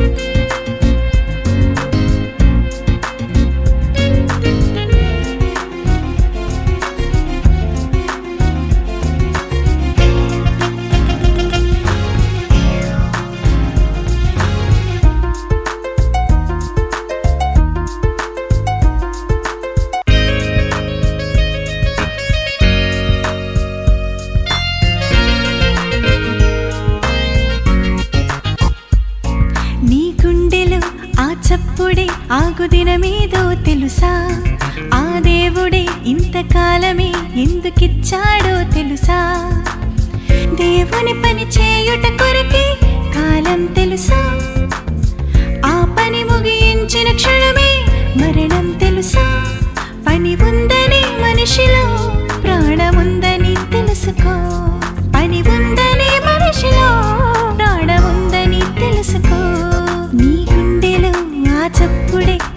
నీ ఆగు దినమేదో తెలుసా? ఆ దేవుడే ఇంతకాలమే ఎందుకిచ్చాడో తెలుసా? దేవుని పని చేయుట కొరకే కాలం తెలుసా?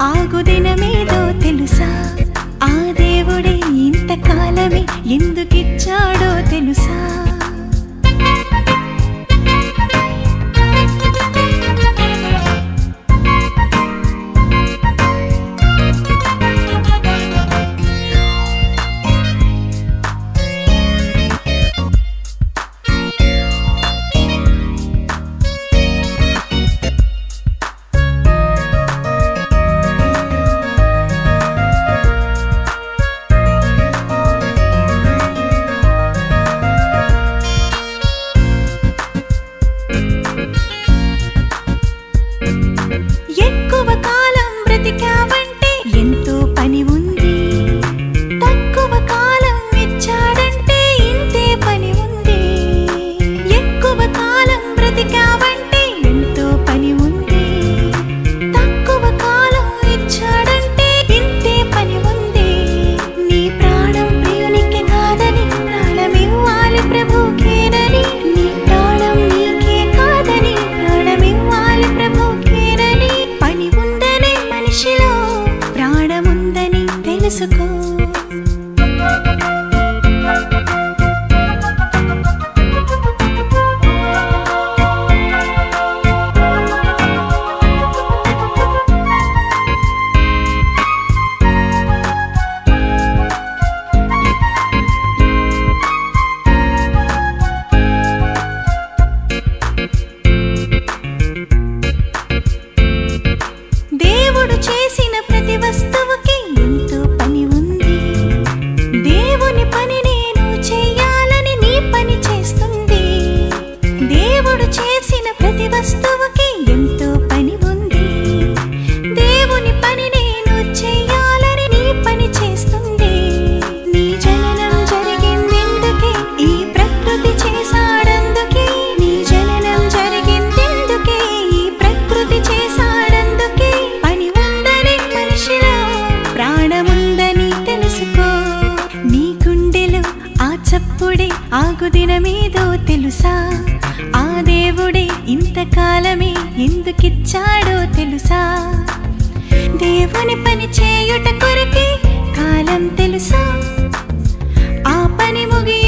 ఆగు దినమేదో తెలుసా? ఆ దేవుడే ఇంతకాలమే ఎందుకిచ్చాడో తెలుసా? ప్రాణముందని వస్తువుకి ఎంతో పని ఉంది. దేవుని పని నేను చెయ్యాలని నీ పని చేస్తుంది నీ జననం జరిగిందెందుకే? ఈ ప్రకృతి చేశాడందుకే? నీ జననం జరిగిందెందుకే? ఈ ప్రకృతి చేశాడందుకే? పని ఉందని మనిషిలో ప్రాణముందని తెలుసుకో. నీ గుండెలో ఆ చప్పుడే ఆగు తెలుసా? ఆ దేవుడే ఇంతకాలమే ఎందుకిచ్చాడో తెలుసా? దేవుని పని చేయుట కొరకే కాలం తెలుసా? ఆ పని ముగి